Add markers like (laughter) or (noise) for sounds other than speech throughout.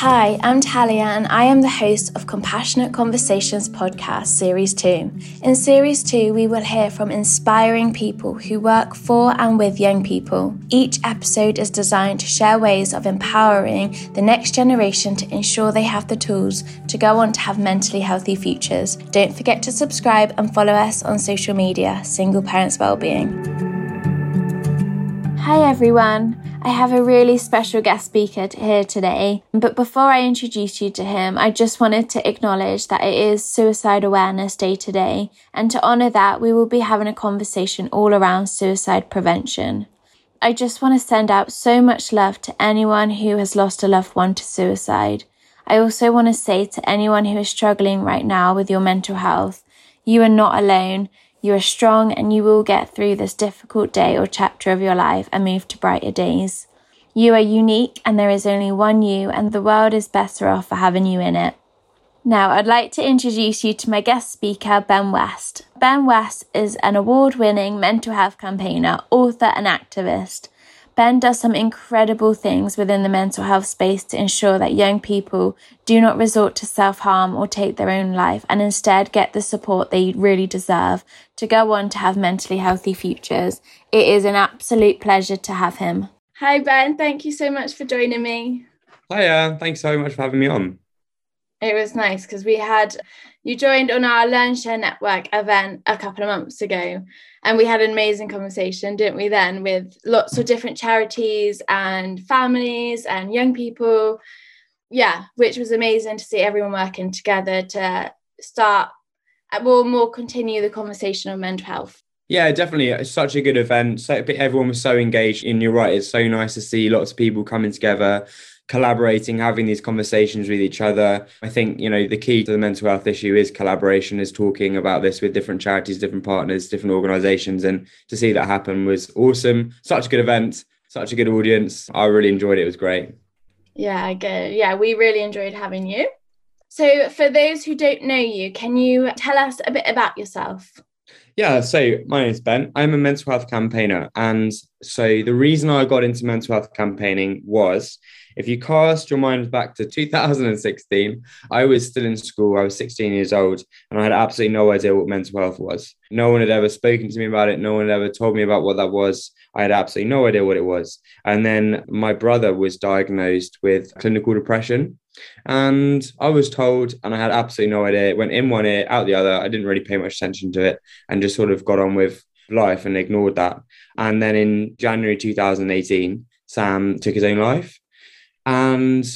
Hi, I'm Talia, and I am the host of Compassionate Conversations podcast, Series 2. In Series 2, we will hear from inspiring people who work for and with young people. Each episode is designed to share ways of empowering the next generation to ensure they have the tools to go on to have mentally healthy futures. Don't forget to subscribe and follow us on social media, Single Parents Wellbeing. Hi, everyone. I have a really special guest speaker here today, but before I introduce you to him, I just wanted to acknowledge that it is Suicide Awareness Day today, and to honour that, we will be having a conversation all around suicide prevention. I just want to send out so much love to anyone who has lost a loved one to suicide. I also want to say to anyone who is struggling right now with your mental health, you are not alone. You are strong and you will get through this difficult day or chapter of your life and move to brighter days. You are unique and there is only one you, and the world is better off for having you in it. Now, I'd like to introduce you to my guest speaker, Ben West. Ben West is an award winning mental health campaigner, author, and activist. Ben does some incredible things within the mental health space to ensure that young people do not resort to self harm or take their own life and instead get the support they really deserve to go on to have mentally healthy futures. It is an absolute pleasure to have him. Hi, Ben. Thank you so much for joining me. Hi, Hiya. Thanks so much for having me on. It was nice because we had you joined on our Learn Share Network event a couple of months ago, and we had an amazing conversation, didn't we? Then with lots of different charities and families and young people, yeah, which was amazing to see everyone working together to start. Uh, we'll more continue the conversation on mental health. Yeah, definitely. It's such a good event. So everyone was so engaged. And you're right, it's so nice to see lots of people coming together collaborating, having these conversations with each other. I think, you know, the key to the mental health issue is collaboration, is talking about this with different charities, different partners, different organizations. And to see that happen was awesome. Such a good event, such a good audience. I really enjoyed it. It was great. Yeah, good. Yeah, we really enjoyed having you. So, for those who don't know you, can you tell us a bit about yourself? Yeah, so my name is Ben. I'm a mental health campaigner. And so the reason I got into mental health campaigning was if you cast your mind back to 2016, I was still in school. I was 16 years old and I had absolutely no idea what mental health was. No one had ever spoken to me about it. No one had ever told me about what that was. I had absolutely no idea what it was. And then my brother was diagnosed with clinical depression. And I was told, and I had absolutely no idea. It went in one ear, out the other. I didn't really pay much attention to it and just sort of got on with life and ignored that. And then in January 2018, Sam took his own life. And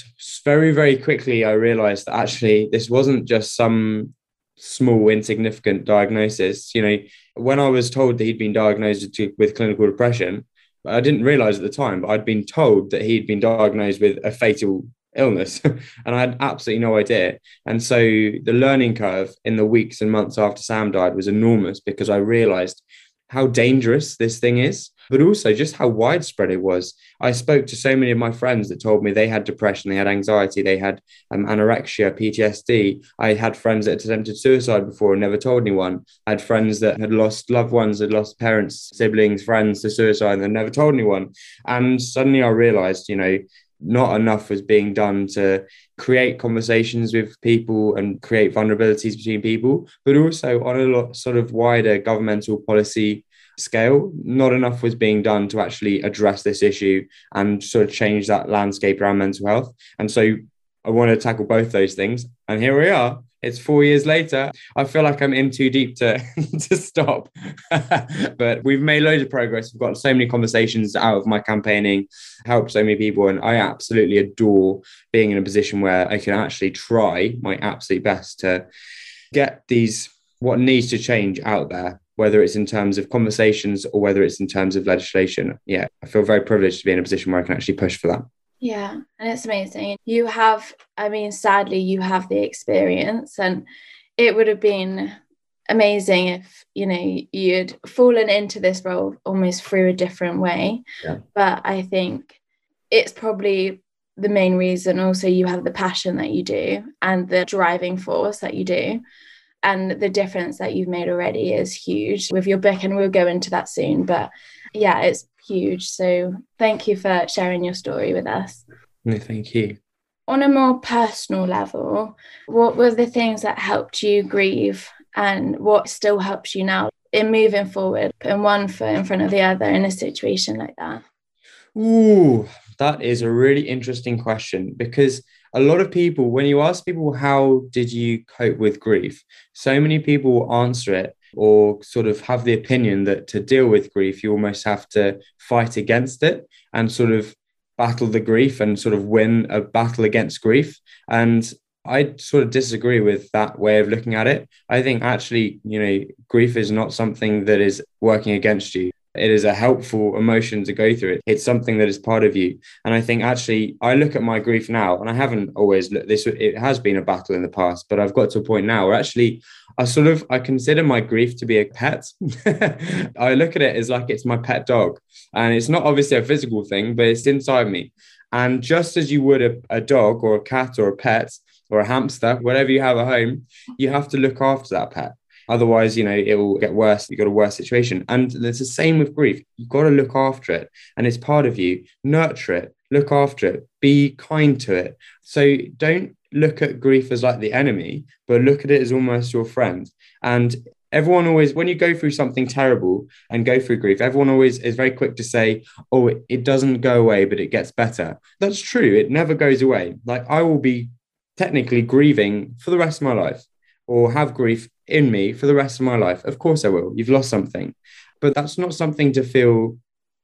very, very quickly, I realized that actually this wasn't just some small, insignificant diagnosis. You know, when I was told that he'd been diagnosed with clinical depression, I didn't realize at the time, but I'd been told that he'd been diagnosed with a fatal illness (laughs) and I had absolutely no idea. And so the learning curve in the weeks and months after Sam died was enormous because I realized how dangerous this thing is but also just how widespread it was. I spoke to so many of my friends that told me they had depression, they had anxiety, they had um, anorexia, PTSD. I had friends that had attempted suicide before and never told anyone. I had friends that had lost loved ones, had lost parents, siblings, friends to suicide and never told anyone. And suddenly I realized, you know, not enough was being done to create conversations with people and create vulnerabilities between people, but also on a lot sort of wider governmental policy scale, not enough was being done to actually address this issue and sort of change that landscape around mental health. And so I want to tackle both those things. And here we are. It's four years later. I feel like I'm in too deep to, (laughs) to stop. (laughs) but we've made loads of progress. We've got so many conversations out of my campaigning, helped so many people. And I absolutely adore being in a position where I can actually try my absolute best to get these what needs to change out there whether it's in terms of conversations or whether it's in terms of legislation. Yeah, I feel very privileged to be in a position where I can actually push for that. Yeah, and it's amazing. You have, I mean, sadly, you have the experience, and it would have been amazing if you know you'd fallen into this role almost through a different way. Yeah. But I think it's probably the main reason also you have the passion that you do and the driving force that you do and the difference that you've made already is huge. With your book and we'll go into that soon but yeah it's huge. So thank you for sharing your story with us. No thank you. On a more personal level, what were the things that helped you grieve and what still helps you now in moving forward, putting one foot in front of the other in a situation like that? Ooh, that is a really interesting question because a lot of people, when you ask people, how did you cope with grief? So many people will answer it or sort of have the opinion that to deal with grief, you almost have to fight against it and sort of battle the grief and sort of win a battle against grief. And I sort of disagree with that way of looking at it. I think actually, you know, grief is not something that is working against you. It is a helpful emotion to go through it. It's something that is part of you. And I think actually, I look at my grief now, and I haven't always looked this, it has been a battle in the past, but I've got to a point now where actually I sort of I consider my grief to be a pet. (laughs) I look at it as like it's my pet dog. And it's not obviously a physical thing, but it's inside me. And just as you would a, a dog or a cat or a pet or a hamster, whatever you have at home, you have to look after that pet. Otherwise, you know, it will get worse. You've got a worse situation. And it's the same with grief. You've got to look after it. And it's part of you. Nurture it, look after it, be kind to it. So don't look at grief as like the enemy, but look at it as almost your friend. And everyone always, when you go through something terrible and go through grief, everyone always is very quick to say, oh, it, it doesn't go away, but it gets better. That's true. It never goes away. Like I will be technically grieving for the rest of my life or have grief in me for the rest of my life. Of course I will. You've lost something. But that's not something to feel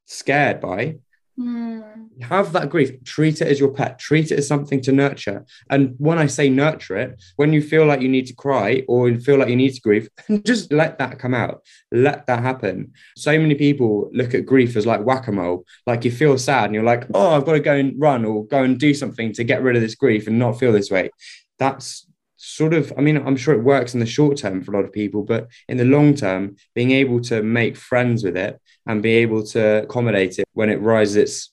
scared by. Mm. Have that grief, treat it as your pet, treat it as something to nurture. And when I say nurture it, when you feel like you need to cry or you feel like you need to grieve, (laughs) just let that come out, let that happen. So many people look at grief as like whack a mole, like you feel sad and you're like, oh, I've got to go and run or go and do something to get rid of this grief and not feel this way. That's sort of i mean i'm sure it works in the short term for a lot of people but in the long term being able to make friends with it and be able to accommodate it when it rises its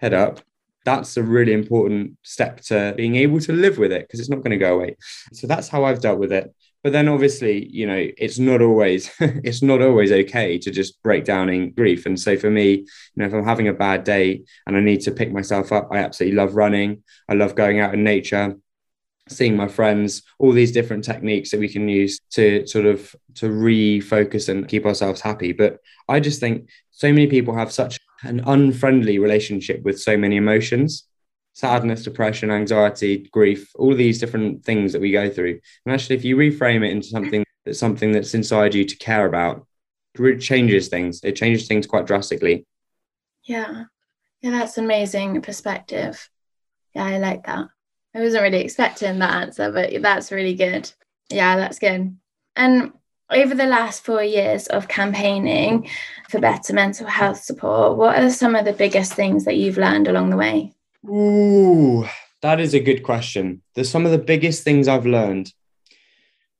head up that's a really important step to being able to live with it because it's not going to go away. So that's how i've dealt with it. But then obviously you know it's not always (laughs) it's not always okay to just break down in grief. And so for me you know if i'm having a bad day and i need to pick myself up i absolutely love running. I love going out in nature seeing my friends all these different techniques that we can use to sort of to refocus and keep ourselves happy. But i just think so many people have such an unfriendly relationship with so many emotions sadness depression anxiety grief all these different things that we go through. And actually if you reframe it into something that's something that's inside you to care about it changes things. It changes things quite drastically. Yeah. Yeah that's amazing perspective. Yeah i like that I wasn't really expecting that answer, but that's really good. Yeah, that's good. And over the last four years of campaigning for better mental health support, what are some of the biggest things that you've learned along the way? Ooh, that is a good question. There's some of the biggest things I've learned.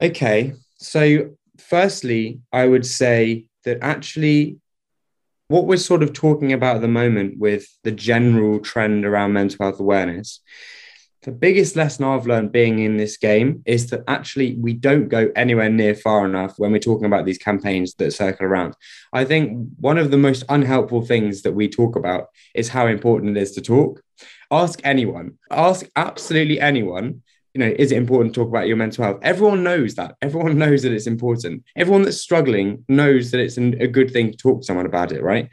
Okay, so firstly, I would say that actually what we're sort of talking about at the moment with the general trend around mental health awareness the biggest lesson I've learned being in this game is that actually we don't go anywhere near far enough when we're talking about these campaigns that circle around. I think one of the most unhelpful things that we talk about is how important it is to talk. Ask anyone, ask absolutely anyone. You know, is it important to talk about your mental health? Everyone knows that. Everyone knows that it's important. Everyone that's struggling knows that it's a good thing to talk to someone about it, right?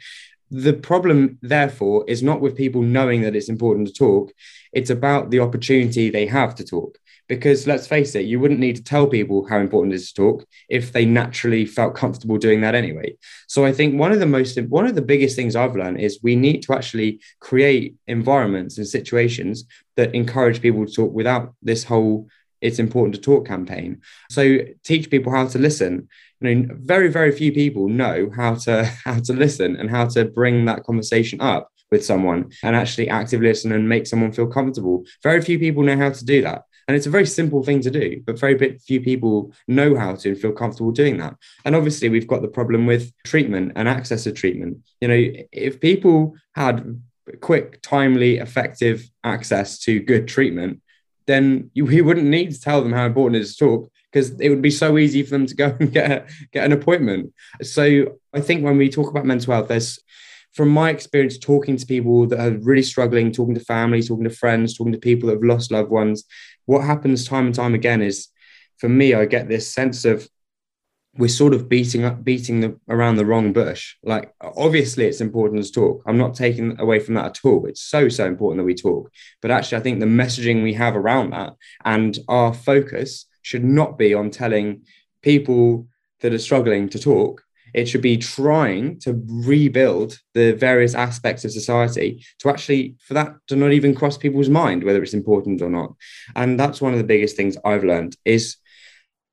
The problem, therefore, is not with people knowing that it's important to talk. It's about the opportunity they have to talk. Because let's face it, you wouldn't need to tell people how important it is to talk if they naturally felt comfortable doing that anyway. So I think one of the most, one of the biggest things I've learned is we need to actually create environments and situations that encourage people to talk without this whole it's important to talk campaign. So teach people how to listen. I mean, very, very few people know how to (laughs) how to listen and how to bring that conversation up with someone and actually active listen and make someone feel comfortable. Very few people know how to do that. And it's a very simple thing to do, but very few people know how to and feel comfortable doing that. And obviously, we've got the problem with treatment and access to treatment. You know, if people had quick, timely, effective access to good treatment, then we (laughs) wouldn't need to tell them how important it is to talk because it would be so easy for them to go (laughs) and get a, get an appointment. So I think when we talk about mental health, there's from my experience talking to people that are really struggling, talking to families, talking to friends, talking to people that have lost loved ones, what happens time and time again is for me, I get this sense of we're sort of beating up beating the, around the wrong bush. Like obviously it's important to talk. I'm not taking away from that at all. It's so so important that we talk. But actually i think the messaging we have around that and our focus should not be on telling people that are struggling to talk. It should be trying to rebuild the various aspects of society to actually for that to not even cross people's mind whether it's important or not. And that's one of the biggest things i've learned is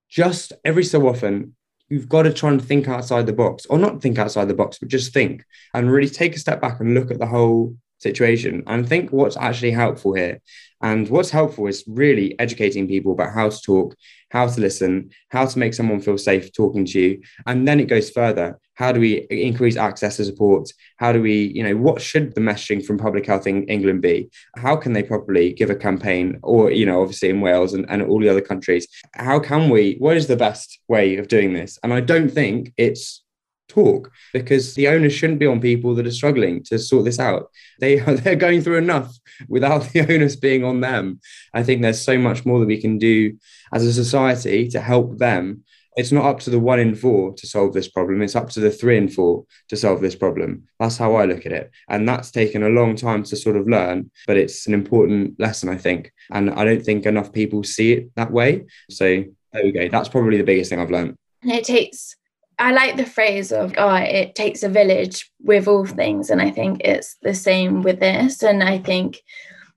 just every so often you've got to try and think outside the box or not think outside the box but just think and really take a step back and look at the whole situation and think what's actually helpful here and what's helpful is really educating people about how to talk how to listen how to make someone feel safe talking to you. And then it goes further. How do we increase access to support? How do we you know what should the messaging from public health in england be? How can they properly give a campaign or you know obviously in wales and, and all the other countries? How can we what is the best way of doing this? And i don't think it's talk because the onus shouldn't be on people that are struggling to sort this out. They (laughs) they're going through enough without the (laughs) onus being on them. I think there's so much more that we can do as a society to help them. It's not up to the one in four to solve this problem. It's up to the three in four to solve this problem. That's how I look at it. And that's taken a long time to sort of learn, but it's an important lesson, I think. And I don't think enough people see it that way. So there we go. That's probably the biggest thing I've learned. And It takes I like the phrase of, oh, it takes a village with all things. And I think it's the same with this. And I think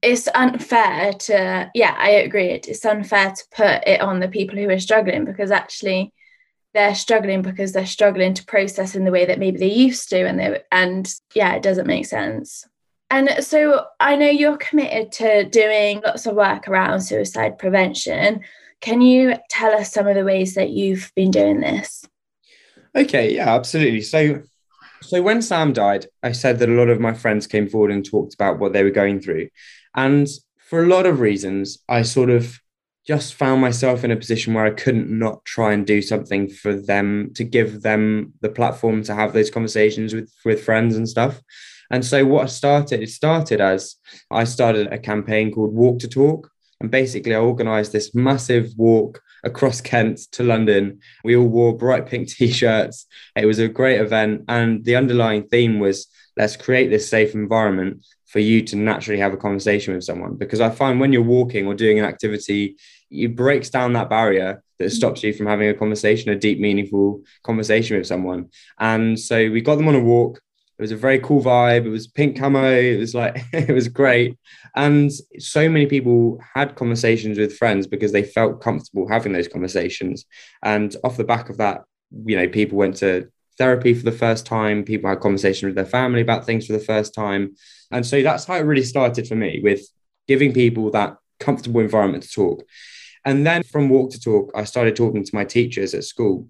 it's unfair to, yeah, I agree. It's unfair to put it on the people who are struggling because actually they're struggling because they're struggling to process in the way that maybe they used to. And they, and yeah, it doesn't make sense. And so I know you're committed to doing lots of work around suicide prevention. Can you tell us some of the ways that you've been doing this? Okay, yeah, absolutely. So, so when Sam died, I said that a lot of my friends came forward and talked about what they were going through, and for a lot of reasons, I sort of just found myself in a position where I couldn't not try and do something for them to give them the platform to have those conversations with with friends and stuff. And so what started, it started as I started a campaign called Walk to Talk. And basically I organized this massive walk across Kent to London. We all wore bright pink (laughs) t-shirts. It was a great event, and the underlying theme was let's create this safe environment for you to naturally have a conversation with someone. Because I find when you're walking or doing an activity, it breaks down that barrier that mm-hmm. stops you from having a conversation, a deep, meaningful conversation with someone. And so we got them on a walk. It was a very cool vibe. It was pink camo. It was like, (laughs) it was great. And so many people had conversations with friends because they felt comfortable having those conversations. And off the back of that, you know, people went to therapy for the first time. People had conversations with their family about things for the first time. And so that's how it really started for me with giving people that comfortable environment to talk. And then from walk to talk, I started talking to my teachers at school.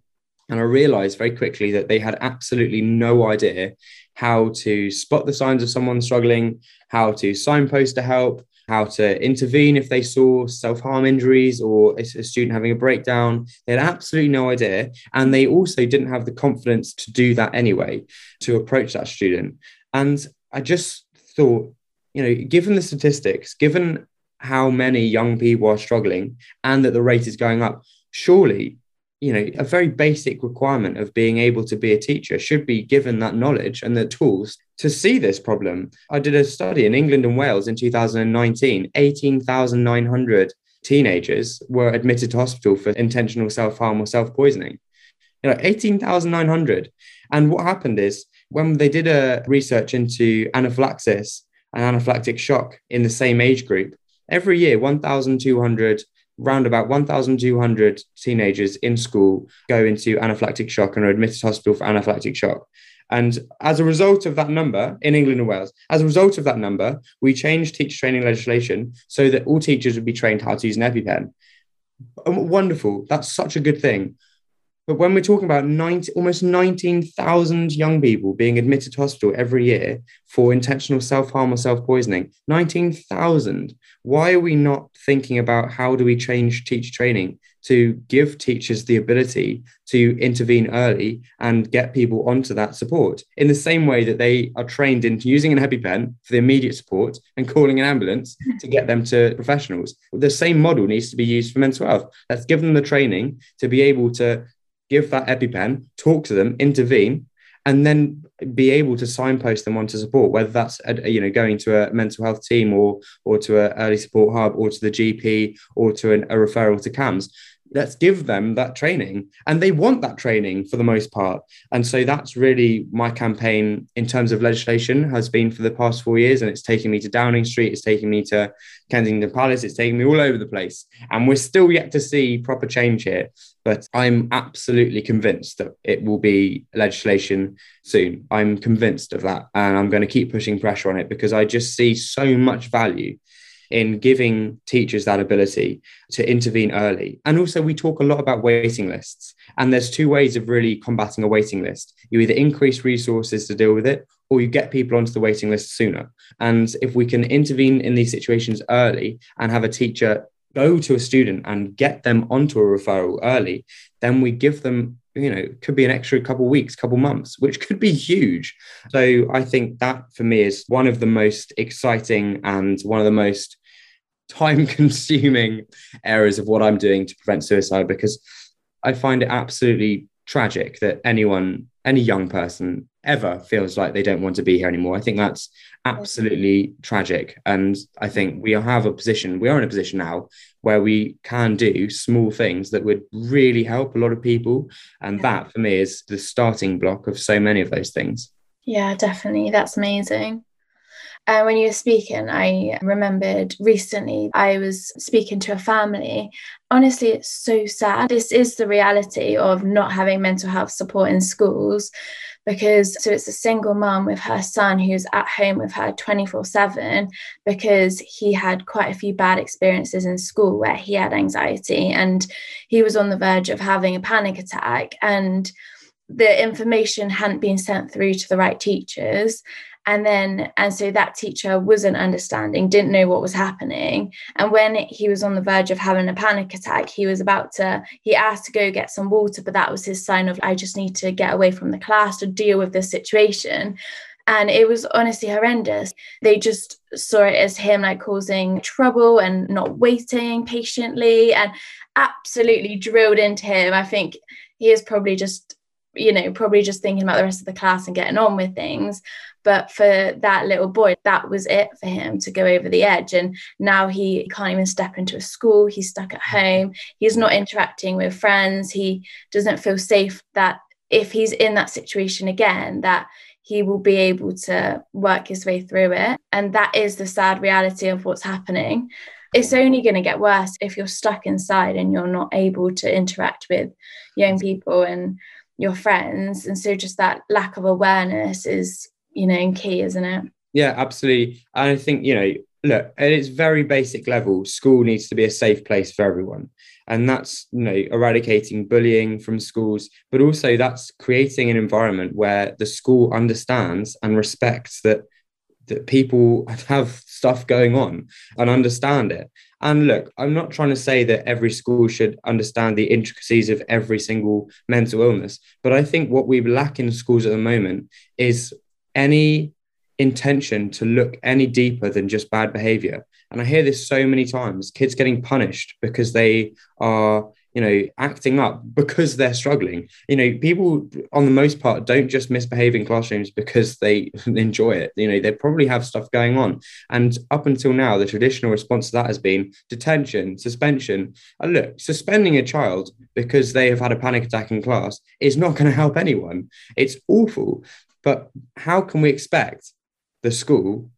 And I realized very quickly that they had absolutely no idea how to spot the signs of someone struggling, how to signpost to help, how to intervene if they saw self harm injuries or a student having a breakdown. They had absolutely no idea. And they also didn't have the confidence to do that anyway, to approach that student. And I just thought, you know, given the statistics, given how many young people are struggling and that the rate is going up, surely you know a very basic requirement of being able to be a teacher should be given that knowledge and the tools to see this problem. I did a study in england and wales in 2019 18900 teenagers were admitted to hospital for intentional self-harm or self-poisoning. You know 18900 and what happened is when they did a research into anaphylaxis and anaphylactic shock in the same age group every year 1200 round about 1,200 teenagers in school go into anaphylactic shock and are admitted to hospital for anaphylactic shock. And as a result of that number in England and Wales, as a result of that number, we changed teacher training legislation so that all teachers would be trained how to use an EpiPen. Wonderful. That's such a good thing. But when we're talking about 90, almost 19,000 young people being admitted to hospital every year for intentional self harm or self poisoning, 19,000, why are we not thinking about how do we change teacher training to give teachers the ability to intervene early and get people onto that support in the same way that they are trained into using an EpiPen for the immediate support and calling an ambulance to get them to professionals? The same model needs to be used for mental health. Let's give them the training to be able to give that EpiPen, talk to them, intervene, and then be able to signpost them onto support, whether that's uh, you know going to a mental health team or or to an early support hub or to the GP or to an, a referral to CAMHS let's give them that training. And they want that training for the most part. And so that's really my campaign in terms of legislation has been for the past four years. And it's taken me to downing street. It's taken me to kensington palace. It's taken me all over the place. And we're still yet to see proper change here. But i'm absolutely convinced that it will be legislation soon. I'm convinced of that. And i'm going to keep pushing pressure on it because i just see so much value in giving teachers that ability to intervene early. And also, we talk a lot about waiting lists. And there's two ways of really combating a waiting list you either increase resources to deal with it, or you get people onto the waiting list sooner. And if we can intervene in these situations early and have a teacher go to a student and get them onto a referral early, then we give them you know could be an extra couple weeks couple months which could be huge so i think that for me is one of the most exciting and one of the most time consuming areas of what I'm doing to prevent suicide because I find it absolutely tragic that anyone, any young person ever feels like they don't want to be here anymore. I think that's absolutely tragic. And I think we have a position, we are in a position now where we can do small things that would really help a lot of people. And that for me is the starting block of so many of those things. Yeah, definitely. That's amazing. And uh, when you were speaking, I remembered recently I was speaking to a family. Honestly, it's so sad. This is the reality of not having mental health support in schools because so it's a single mom with her son who's at home with her 24 7 because he had quite a few bad experiences in school where he had anxiety and he was on the verge of having a panic attack and the information hadn't been sent through to the right teachers and then and so that teacher wasn't understanding didn't know what was happening. And when he was on the verge of having a panic attack he was about to he asked to go get some water but that was his sign of i just need to get away from the class to deal with this situation. And it was honestly horrendous. They just saw it as him like causing trouble and not waiting patiently and absolutely drilled into him. I think he is probably just you know probably just thinking about the rest of the class and getting on with things but for that little boy, that was it for him to go over the edge. And now he can't even step into a school. He's stuck at mm-hmm. home. He's not interacting with friends. He doesn't feel safe that if he's in that situation again, that he will be able to work his way through it. And that is the sad reality of what's happening. It's only going to get worse if you're stuck inside and you're not able to interact with young people and your friends. And so, just that lack of awareness is you know, key, isn't it? Yeah, absolutely. And I think, you know, look, at its very basic level, school needs to be a safe place for everyone. And that's, you know, eradicating bullying from schools, but also that's creating an environment where the school understands and respects that that people (laughs) have stuff going on and understand it. And look, I'm not trying to say that every school should understand the intricacies of every single mental illness, but I think what we lack in schools at the moment is any intention to look any deeper than just bad behavior. And I hear this so many times kids getting punished because they are, you know, acting up because they're struggling. You know, people on the most part don't just misbehave in classrooms because they (laughs) enjoy it. You know, they probably have stuff going on. And up until now, the traditional response to that has been detention, suspension. And look, suspending a child because they have had a panic attack in class is not going to help anyone. It's awful. But how can we expect the school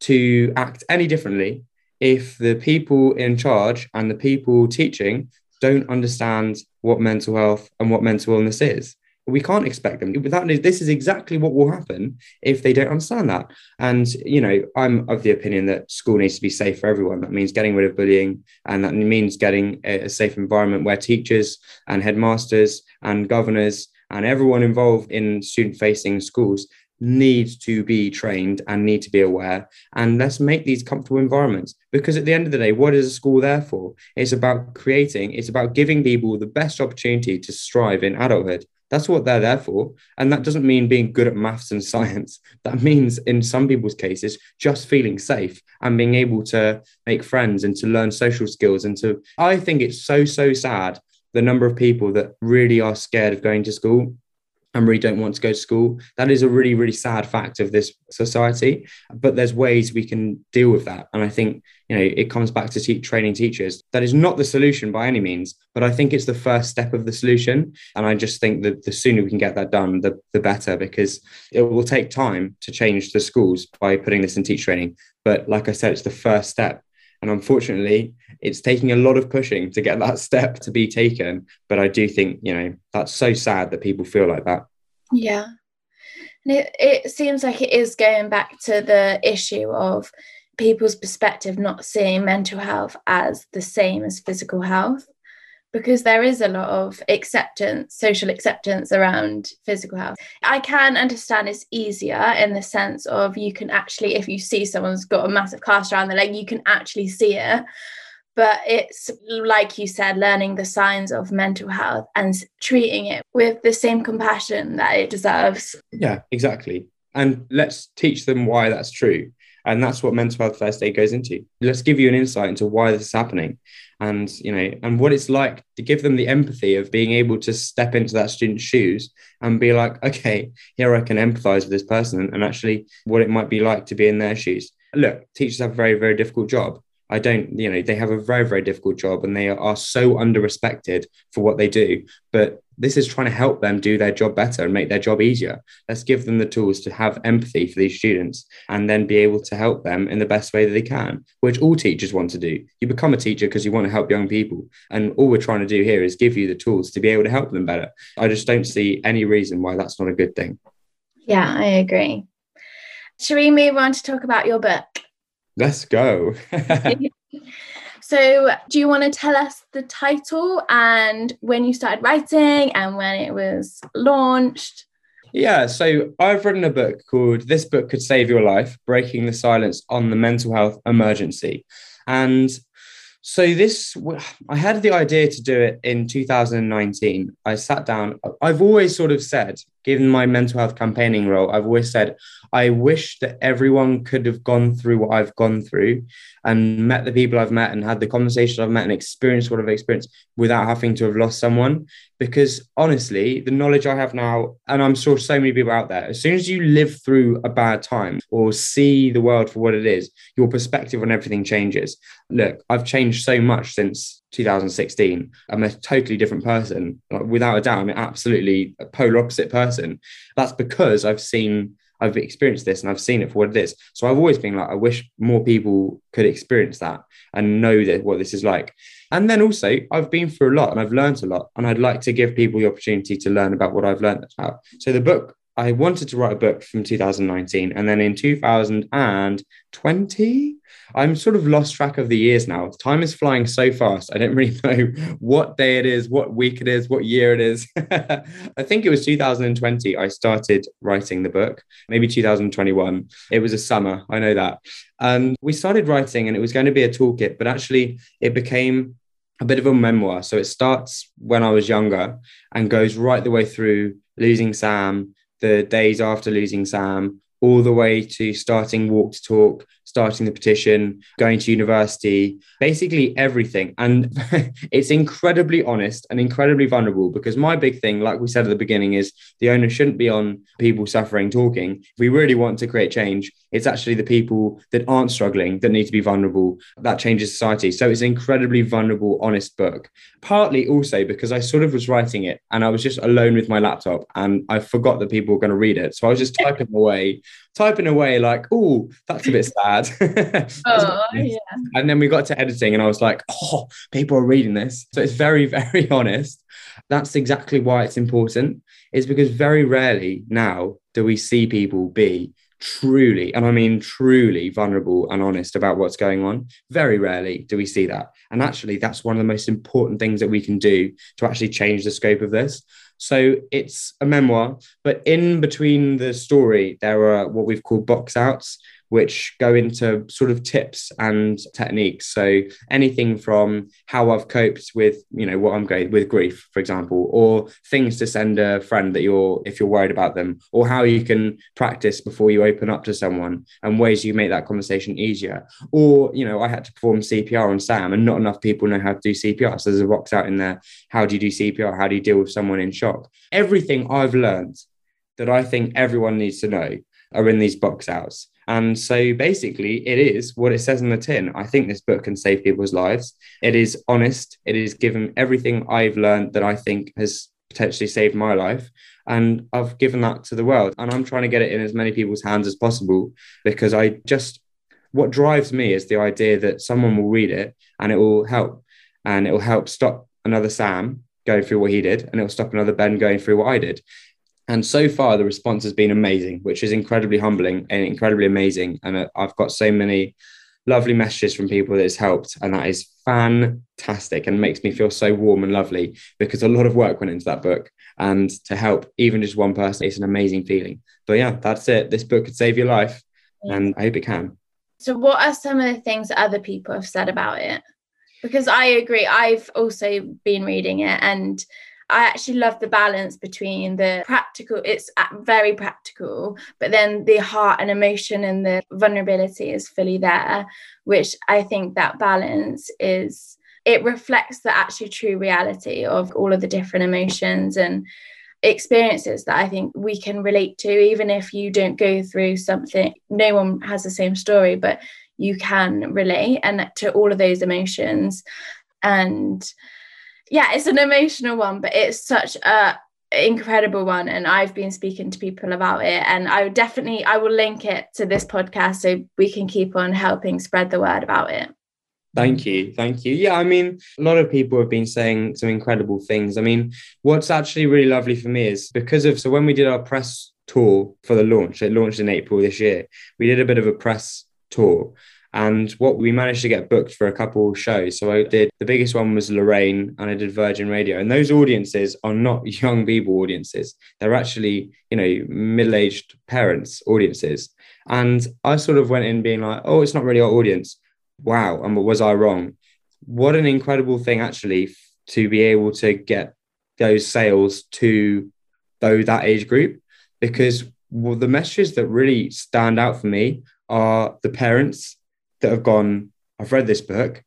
to act any differently if the people in charge and the people teaching don't understand what mental health and what mental illness is? we can't expect them. Without this is exactly what will happen if they don't understand that. And you know i'm of the opinion that school needs to be safe for everyone. That means getting rid of bullying and that means getting a, safe environment where teachers and headmasters and governors and everyone involved in student facing schools need to be trained and need to be aware. And let's make these comfortable environments because at the end of the day what is a school there for? It's about creating it's about giving people the best opportunity to strive in adulthood. That's what they're there for. And that doesn't mean being good at maths and (laughs) science. That means in some people's cases just feeling safe and being able to make friends and to learn social skills and to i think it's so so sad the number of people that really are scared of going to school and really don't want to go to school. That is a really, really sad fact of this society. But there's ways we can deal with that. And I think, you know, it comes back to te- training teachers. That is not the solution by any means, but I think it's the first step of the solution. And I just think that the sooner we can get that done, the, the better, because it will take time to change the schools by putting this in teacher training. But like I said, it's the first step. And unfortunately, it's taking a lot of pushing to get that step to be taken. But I do think, you know, that's so sad that people feel like that. Yeah. And it, it seems like it is going back to the issue of people's perspective not seeing mental health as the same as physical health because there is a lot of acceptance, social acceptance around physical health. I can understand it's easier in the sense of you can actually, if you see someone's got a massive cast around their leg, you can actually see it. But it's like you said learning the signs of mental health and treating it with the same compassion that it deserves. Yeah exactly. And let's teach them why that's true and that's what mental health first aid goes into. Let's give you an insight into why this is happening and you know and what it's like to give them the empathy of being able to step into that student's shoes and be like okay here i can empathize with this person and actually what it might be like to be in their shoes. Look teachers have a very very difficult job. I don't, you know, they have a very, very difficult job and they are so under respected for what they do. But this is trying to help them do their job better and make their job easier. Let's give them the tools to have empathy for these students and then be able to help them in the best way that they can, which all teachers want to do. You become a teacher because you want to help young people. And all we're trying to do here is give you the tools to be able to help them better. I just don't see any reason why that's not a good thing. Yeah, I agree. Should we move on to talk about your book? Let's go. (laughs) (laughs) so, do you want to tell us the title and when you started writing and when it was launched? Yeah, so I've written a book called This Book Could Save Your Life Breaking the Silence on the Mental Health Emergency. And so this I had the idea to do it in 2019. I sat down. I've always sort of said, given my mental health campaigning role, I've always said I wish that everyone could have gone through what I've gone through and met the people I've met and had the conversations I've met and experienced what I've experienced without having to have lost someone. Because honestly, the knowledge I have now, and I'm sure so many people out there, as soon as you live through a bad time or see the world for what it is, your perspective on everything changes. Look, I've changed so much since 2016. I'm a totally different person. Without a doubt, I'm an absolutely a polar opposite person. That's because I've seen I've experienced this and I've seen it for what it is. So I've always been like, I wish more people could experience that and know that what this is like. And then also, I've been through a lot and I've learned a lot, and I'd like to give people the opportunity to learn about what I've learned about. So the book, I wanted to write a book from 2019, and then in 2020, I'm sort of lost track of the years now. Time is flying so fast. I don't really (laughs) know what day it is, what week it is, what year it is. (laughs) I think it was 2020 I started writing the book, maybe 2021. It was a summer, I know that. And we started writing and it was going to be a toolkit, but actually it became a bit of a memoir. So it starts when I was younger and goes right the way through losing Sam, the days after losing Sam, all the way to starting walk to talk starting the petition, going to university, basically everything. And (laughs) it's incredibly honest and incredibly vulnerable because my big thing, like we said at the beginning, is the onus shouldn't be on people suffering talking. If we really want to create change, it's actually the people that aren't struggling that need to be vulnerable. That changes society. So it's an incredibly vulnerable, honest book. Partly also because I sort of was writing it and I was just alone with my laptop and I forgot that people were going to read it. So I was just typing away typing away like, oh, that's a bit sad. (laughs) oh, yeah. And then we got to editing and I was like, oh, people are reading this. So it's very, (laughs) very honest. That's exactly why it's important, is because very rarely now do we see people be truly, and I mean truly vulnerable and honest about what's going on. Very rarely do we see that. And actually, that's one of the most important things that we can do to actually change the scope of this. So it's a memoir, but in between the story, there are what we've called box outs, which go into sort of tips and techniques. So anything from how I've coped with, you know, what I'm going with grief, for example, or things to send a friend that you're if you're worried about them, or how you can practice before you open up to someone and ways you make that conversation easier. Or, you know, I had to perform CPR on Sam and not enough people know how to do CPR. So there's a box out in there. How do you do CPR? How do you deal with someone in shock? Everything I've learned that I think everyone needs to know are in these box outs. And so basically, it is what it says in the tin. I think this book can save people's lives. It is honest. It is given everything I've learned that I think has potentially saved my life. And I've given that to the world. And I'm trying to get it in as many people's hands as possible because I just, what drives me is the idea that someone will read it and it will help. And it will help stop another Sam going through what he did and it will stop another Ben going through what I did. And so far, the response has been amazing, which is incredibly humbling and incredibly amazing. And uh, I've got so many lovely messages from people that has helped. And that is fantastic and makes me feel so warm and lovely because a lot of work went into that book. And to help even just one person, it's an amazing feeling. But yeah, that's it. This book could save your life. And I hope it can. So, what are some of the things that other people have said about it? Because I agree, I've also been reading it and I actually love the balance between the practical, it's very practical, but then the heart and emotion and the vulnerability is fully there, which I think that balance is, it reflects the actually true reality of all of the different emotions and experiences that I think we can relate to, even if you don't go through something, no one has the same story, but you can relate and to all of those emotions. And yeah, it's an emotional one, but it's such a incredible one and I've been speaking to people about it and I would definitely I will link it to this podcast so we can keep on helping spread the word about it. Thank you. Thank you. Yeah, I mean, a lot of people have been saying some incredible things. I mean, what's actually really lovely for me is because of so when we did our press tour for the launch, it launched in April this year, we did a bit of a press tour and what we managed to get booked for a couple of shows. So I did the biggest one was Lorraine and I did Virgin Radio. And those audiences are not (laughs) young people audiences. They're actually, you know, middle-aged parents audiences. And I sort of went in being like, oh, it's not really our audience. Wow. And was I wrong? What an incredible thing actually to be able to get those sales to though that age group because well, the messages that really stand out for me are the parents that have gone, I've read this book,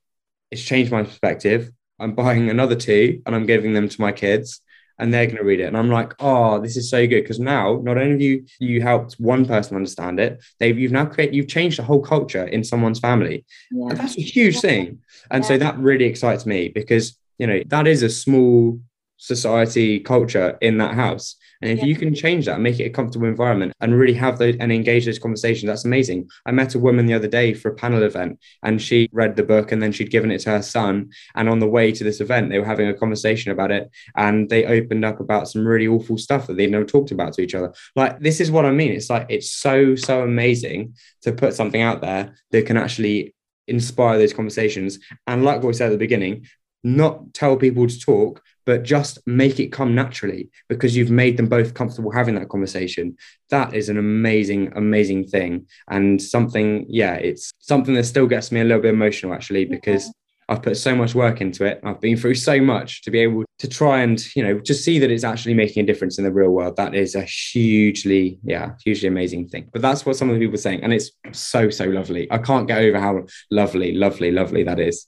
it's changed my perspective. I'm buying another two and I'm giving them to my kids and they're going to read it. And I'm like, oh, this is so good because now not only have you you helped one person understand it, they've you've now created you've changed the whole culture in someone's family. Yeah. And that's a huge yeah. thing. And yeah. so that really excites me because you know that is a small society culture in that house. And if yeah. you can change that and make it a comfortable environment and really have those and engage those conversations, that's amazing. I met a woman the other day for a panel event and she read the book and then she'd given it to her son. And on the way to this event, they were having a conversation about it and they opened up about some really awful stuff that they'd never talked about to each other. Like, this is what I mean. It's like, it's so, so amazing to put something out there that can actually inspire those conversations. And like what we said at the beginning, not tell people to talk, but just make it come naturally because you've made them both comfortable having that conversation. That is an amazing, amazing thing. And something, yeah, it's something that still gets me a little bit emotional actually, because I've put so much work into it. I've been through so much to be able to try and, you know, just see that it's actually making a difference in the real world. That is a hugely, yeah, hugely amazing thing. But that's what some of the people are saying. And it's so, so lovely. I can't get over how lovely, lovely, lovely that is.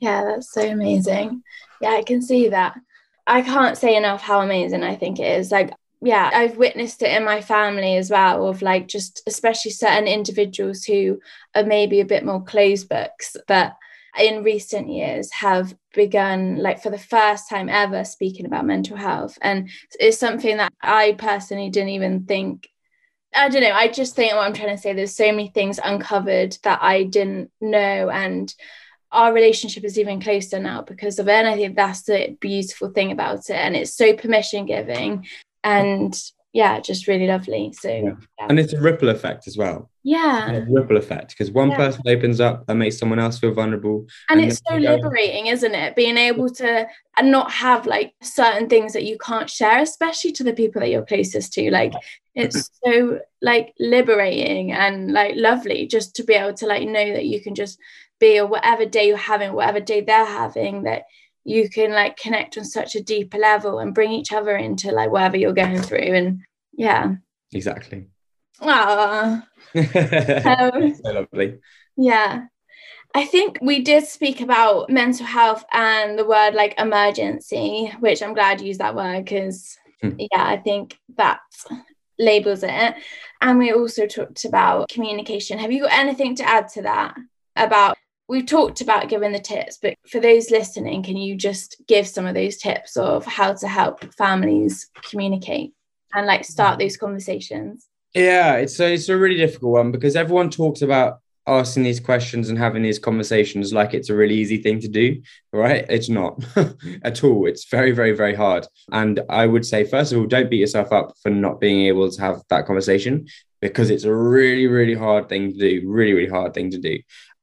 Yeah, that's so amazing. Yeah, I can see that. I can't say enough how amazing I think it is. Like, yeah, I've witnessed it in my family as well, of like just especially certain individuals who are maybe a bit more closed books, but in recent years have begun like for the first time ever speaking about mental health and it's something that i personally didn't even think I don't know. I just think what I'm trying to say, there's so many things uncovered that I didn't know. And our relationship is even closer now because of it. And I think that's the beautiful thing about it. And it's so permission giving and yeah, just really lovely. So, yeah. Yeah. and it's a ripple effect as well. Yeah, ripple effect because one yeah. person opens up and makes someone else feel vulnerable, and, and it's so liberating, isn't it? Being able to and not have like certain things that you can't share, especially to the people that you're closest to. Like, it's so like liberating and like lovely just to be able to like know that you can just be or whatever day you're having, whatever day they're having, that you can like connect on such a deeper level and bring each other into like whatever you're going through. And yeah. Exactly. Ah. (laughs) um, (laughs) so lovely. Yeah. I think we did speak about mental health and the word like emergency, which I'm glad you used that word because, hmm. yeah, I think that labels it. And we also talked about communication. Have you got anything to add to that about we've talked about giving the tips, but for those listening, can you just give some of those tips of how to help families communicate and like start those conversations? Yeah, it's a, it's a really difficult one because everyone talks about asking these questions and having these conversations like it's a really easy thing to do right? It's not (laughs) at all. It's very very very hard. And i would say first of all don't beat yourself up for not being able to have that conversation because it's a really really hard thing to do really really hard thing to do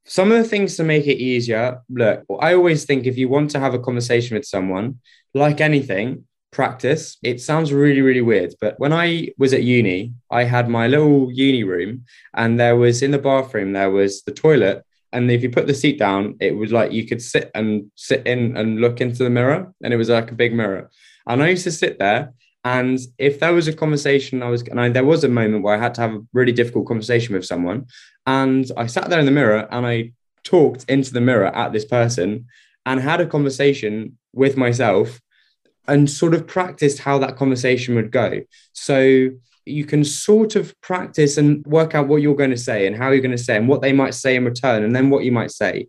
some of the things to make it easier look i always think if you want to have a conversation with someone like anything practice. It sounds really really weird but when i was at uni i had my little uni room and there was in the bathroom there was the toilet. And if you put the seat down it was like you could sit and sit in and look into the mirror. And it was like a big mirror. And i used to sit there and if there was a conversation i was and I, there was a moment where i had to have a really difficult conversation with someone and I sat there in the mirror and I talked into the mirror at this person and had a conversation with myself and sort of practiced how that conversation would go. So you can sort of practice and work out what you're going to say and how you're going to say and what they might say in return and then what you might say.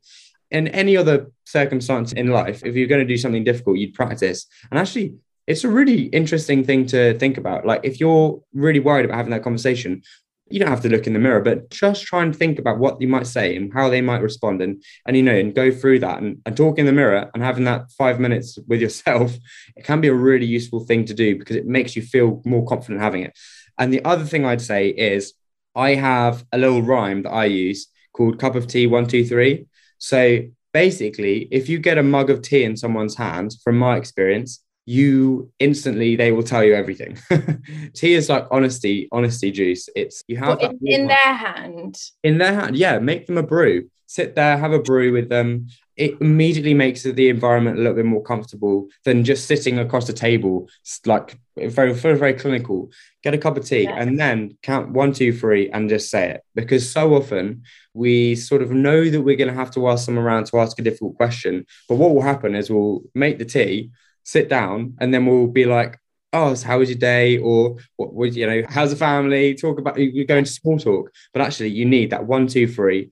In any other circumstance in life, if you're going to do something difficult, you'd practice. And actually, it's a really interesting thing to think about. Like, if you're really worried about having that conversation, you don't have to look in the mirror, but just try and think about what you might say and how they might respond and and you know and go through that and, and talk in the mirror and having that five minutes with yourself, (laughs) it can be a really useful thing to do because it makes you feel more confident having it. And the other thing I'd say is I have a little rhyme that I use called cup of tea one, two, three. So basically, if you get a mug of tea in someone's hand, from my experience, you instantly they will tell you everything. (laughs) Tea is like honesty, honesty juice. It's you have in, in their hand. In their hand, yeah. Make them a brew. Sit there, have a brew with them. It immediately makes the environment a little bit more comfortable than just sitting across the table, like very, very, very clinical. Get a cup of tea yeah. and then count one, two, three, and just say it. Because so often we sort of know that we're going to have to ask them around to ask a difficult question. But what will happen is we'll make the tea sit down and then we'll be like, oh, so how was your day? Or what would you know, how's the family? Talk about you go into small talk. But actually you need that one, two, three.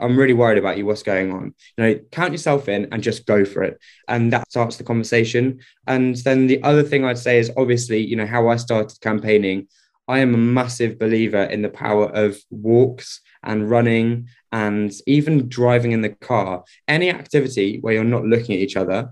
I'm really worried about you. What's going on? You know, count yourself in and just go for it. And that starts the conversation. And then the other thing I'd say is obviously, you know, how I started campaigning. I am a massive believer in the power of walks and running and even driving in the car. Any activity where you're not looking at each other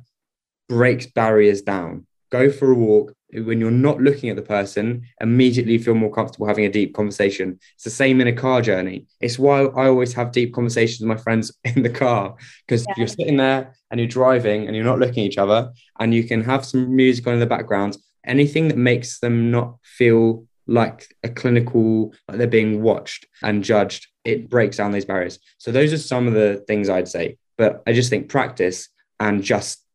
breaks barriers down. Go for a walk. When you're not looking at the person, immediately feel more comfortable having a deep conversation. It's the same in a car journey. It's why I always have deep conversations with my friends (laughs) in the car because yeah. you're sitting there and you're driving and you're not looking at each other and you can have some music on in the background. Anything that makes them not feel like a clinical, like they're being watched and judged, it breaks down those barriers. So those are some of the things I'd say. But I just think practice and just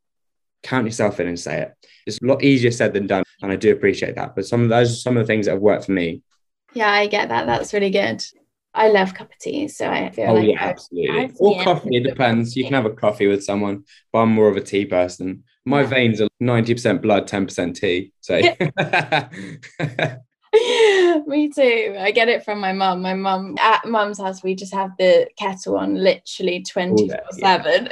count yourself in and say it. It's a lot easier said than done, and I do appreciate that. But some of those are some of the things that have worked for me. Yeah, I get that. That's really good. I love cup of tea, so I feel oh, like yeah, absolutely. or coffee. It depends. You can have a coffee with someone, but I'm more of a tea person. My yeah. veins are ninety percent blood, ten percent tea. So. (laughs) (laughs) Me too. I get it from my mum. My mum at mum's house, we just have the kettle on literally 24 7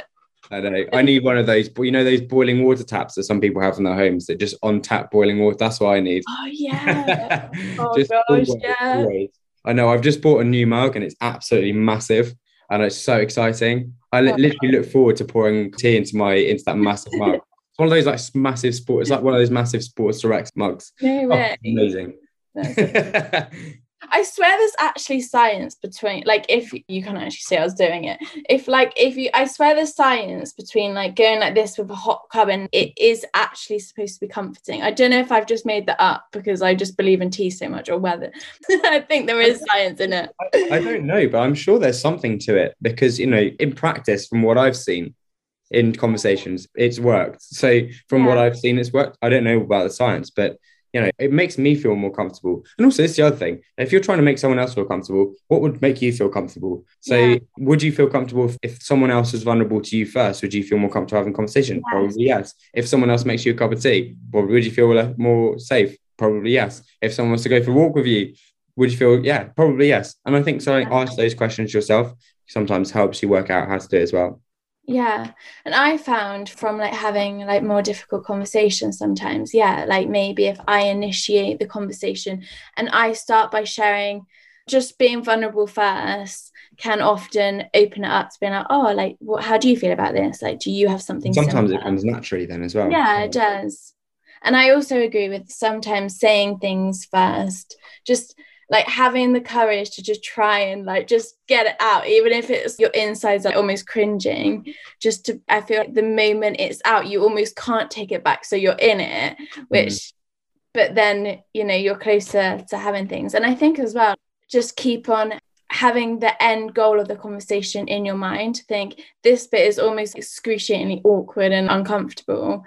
I know. I need one of those. You know those boiling water taps that some people have in their homes that just on tap boiling water. That's what I need. Oh yeah. (laughs) oh gosh, always, yeah. Always. I know. I've just bought a new mug and it's absolutely massive, and it's so exciting. I li- oh, literally look forward to pouring tea into my into that massive mug. (laughs) It's one of those like massive sports. It's like one of those massive Sports Direct mugs. No oh, way. Oh, amazing. (laughs) I swear there's actually science between like if you can actually see I was doing it. If like if you I swear there's science between like going like this with a hot cup and it is actually supposed to be comforting. I don't know if I've just made that up because I just believe in tea so much or whether (laughs) I think there is science in it. I, I don't know, but I'm sure there's something to it because you know, in practice, from what I've seen, in conversations it's worked so from yeah. what i've seen it's worked i don't know about the science but you know, it makes me feel more comfortable. And also, it's the other thing. If you're trying to make someone else feel comfortable, what would make you feel comfortable? So, yeah. would you feel comfortable if, if, someone else was vulnerable to you first? Would you feel more comfortable having a conversation? Yes. Probably yes. If someone else makes you a cup of tea, well, would you feel more safe? Probably yes. If someone wants to go for a walk with you, would you feel yeah? Probably yes. And I think so. Yeah. Ask those questions yourself sometimes helps you work out how to do it as well. Yeah. And I found from like having like more difficult conversations sometimes, yeah, like maybe if I initiate the conversation and I start by sharing just being vulnerable first can often open it up to being like, oh, like what how do you feel about this? Like, do you have something? Sometimes similar? it comes naturally then as well. Yeah, it does. And I also agree with sometimes saying things first, just like having the courage to just try and like just get it out even if it's your insides are almost cringing just to i feel like the moment it's out you almost can't take it back so you're in it which mm. but then you know you're closer to having things and i think as well just keep on having the end goal of the conversation in your mind think this bit is almost excruciatingly awkward and uncomfortable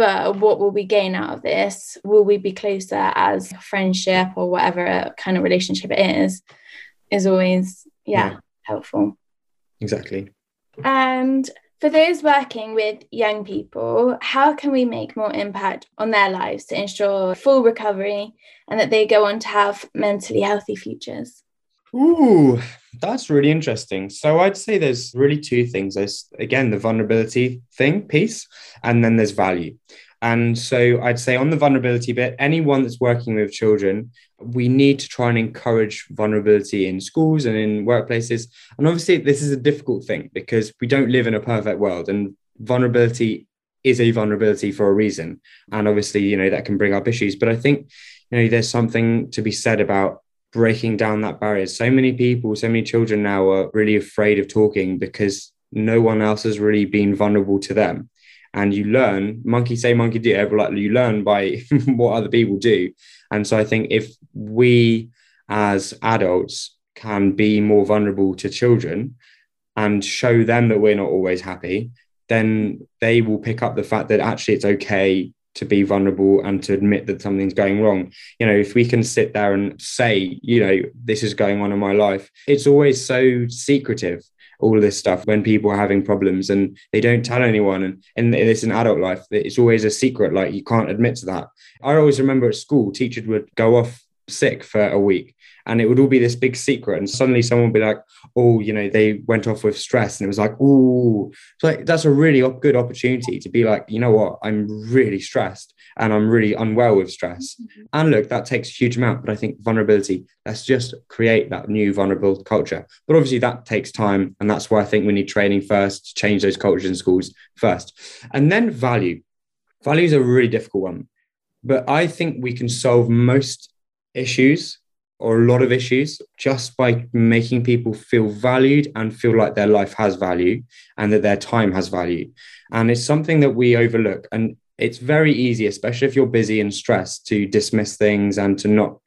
but what will we gain out of this? Will we be closer as friendship or whatever kind of relationship it is? Is always, yeah, yeah. helpful. Exactly. And for those working with young people, how can we make more impact on their lives to ensure full recovery and that they go on to have mentally healthy futures? Ooh, that's really interesting. So I'd say there's really two things. There's again the vulnerability thing piece, and then there's value. And so I'd say on the vulnerability bit, anyone that's working with children, we need to try and encourage vulnerability in schools and in workplaces. And obviously, this is a difficult thing because we don't live in a perfect world, and vulnerability is a vulnerability for a reason. And obviously, you know, that can bring up issues. But I think, you know, there's something to be said about breaking down that barrier. So many people, so many children now are really afraid of talking because no one else has really been vulnerable to them. And you learn, monkey say, monkey do, like you learn by (laughs) what other people do. And so I think if we as adults can be more vulnerable to children and show them that we're not always happy, then they will pick up the fact that actually it's okay to be vulnerable and to admit that something's going wrong. You know, if we can sit there and say, you know, this is going on in my life, it's always so secretive. All this stuff when people are having problems and they don't tell anyone, and, and it's an adult life, it's always a secret. Like you can't admit to that. I always remember at school, teachers would go off sick for a week and it would all be this big secret and suddenly someone would be like oh you know they went off with stress and it was like oh so like that's a really good opportunity to be like you know what? I'm really stressed and i'm really unwell with stress. Mm-hmm. and look that takes a huge amount but i think vulnerability let's just create that new vulnerable culture. But obviously that takes time and that's why i think we need training first to change those cultures in schools first. And then value. Value is a really difficult one but i think we can solve most issues or a lot of issues just by making people feel valued and feel like their life has value and that their time has value. And it's something that we overlook. And it's very easy, especially if you're busy and stressed, to dismiss things and to not,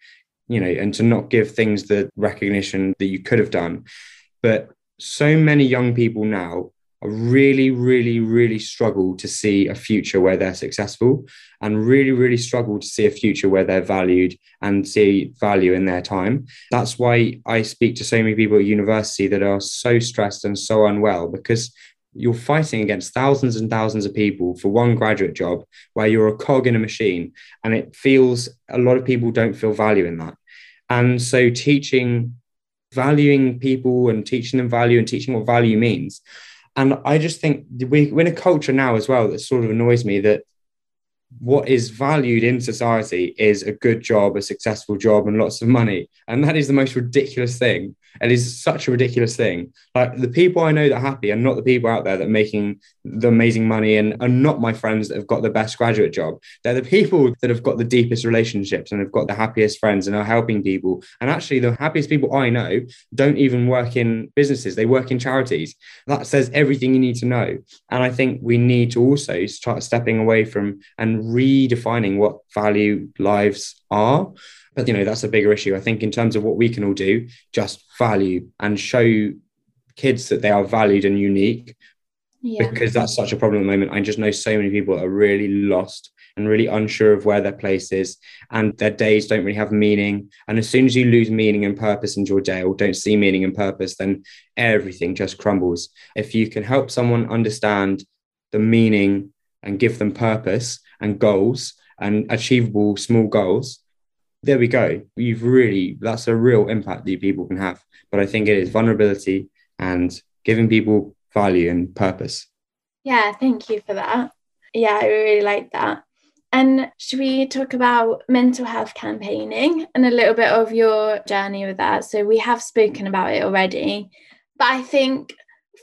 you know, and to not give things the recognition that you could have done. But so many young people now really, really, really struggle to see a future where they're successful and really, really struggle to see a future where they're valued and see value in their time. That's why I speak to so many people at university that are so stressed and so unwell because you're fighting against thousands and thousands of people for one graduate job where you're a cog in a machine. And it feels a lot of people don't feel value in that. And so teaching, valuing people and teaching them value and teaching what value means And I just think we, we're in a culture now as well that sort of annoys me that what is valued in society is a good job, a successful job, and lots of money. And that is the most ridiculous thing. It is such a ridiculous thing. Like the people I know that are happy are not the people out there that are making the amazing money and are not my friends that have got the best graduate job. They're the people that have got the deepest relationships and have got the happiest friends and are helping people. And actually, the happiest people I know don't even work in businesses, they work in charities. That says everything you need to know. And I think we need to also start stepping away from and redefining what value lives are. But you know, that's a bigger issue. I think in terms of what we can all do, just value and show kids that they are valued and unique. Yeah. Because that's such a problem at the moment. I just know so many people are really lost and really unsure of where their place is, and their days don't really have meaning. And as soon as you lose meaning and purpose in your day or don't see meaning and purpose, then everything just crumbles. If you can help someone understand the meaning and give them purpose and goals and achievable small goals, there we go. You've really, that's a real impact that people can have. But I think it is vulnerability and giving people value and purpose. Yeah, thank you for that. Yeah, I really like that. And should we talk about mental health campaigning and a little bit of your journey with that? So we have spoken about it already, but I think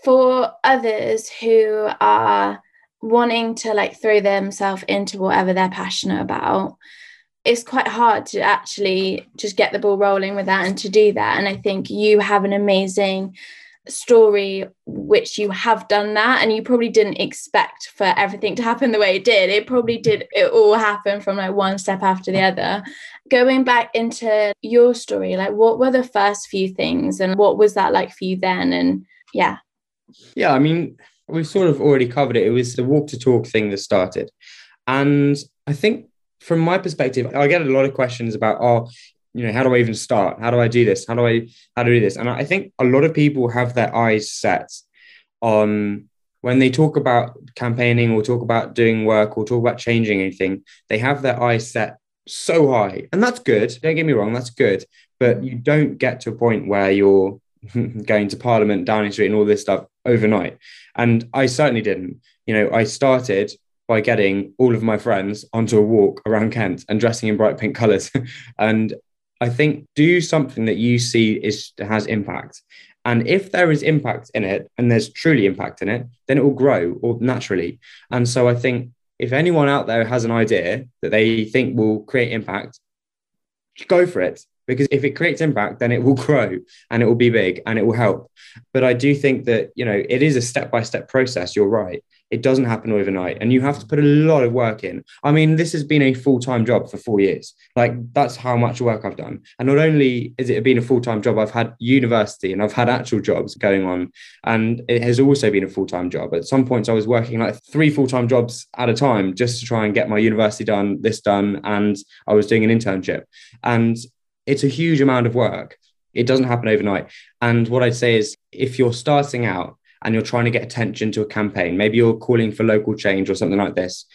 for others who are wanting to like throw themselves into whatever they're passionate about, it's quite hard to actually just get the ball rolling with that and to do that. And I think you have an amazing story which you have done that and you probably didn't expect for everything to happen the way it did. It probably did it all happen from like one step after the other. Going back into your story like what were the first few things and what was that like for you then? And yeah. Yeah i mean we've sort of already covered it. It was the walk to talk thing that started. And i think from my perspective, I get a lot of questions about, oh, you know, how do I even start? How do I do this? How do I how I do this? And I think a lot of people have their eyes set on when they talk about campaigning or talk about doing work or talk about changing anything, they have their eyes set so high. And that's good. Don't get me wrong, that's good. But you don't get to a point where you're (laughs) going to Parliament, Downing Street, and all this stuff overnight. And I certainly didn't. You know, I started by getting all of my friends onto a walk around Kent and dressing in bright pink colours. (laughs) and I think do something that you see is has impact. And if there is impact in it and there's truly impact in it, then it will grow or naturally. And so I think if anyone out there has an idea that they think will create impact, go for it. Because if it creates impact, then it will (laughs) grow and it will be big and it will help. But I do think that, you know, it is a step by step process. You're right. It doesn't happen overnight, and you have to put a lot of work in. I mean, this has been a full time job for four years. Like, that's how much work I've done. And not only is it been a full time job, I've had university and I've had actual jobs going on, and it has also been a full time job. At some points, I was working like three full time jobs at a time just to try and get my university done, this done, and I was doing an internship. And it's a huge amount of work. It doesn't happen overnight. And what I'd say is if you're starting out and you're trying to get attention to a campaign, maybe you're calling for local change or something like this,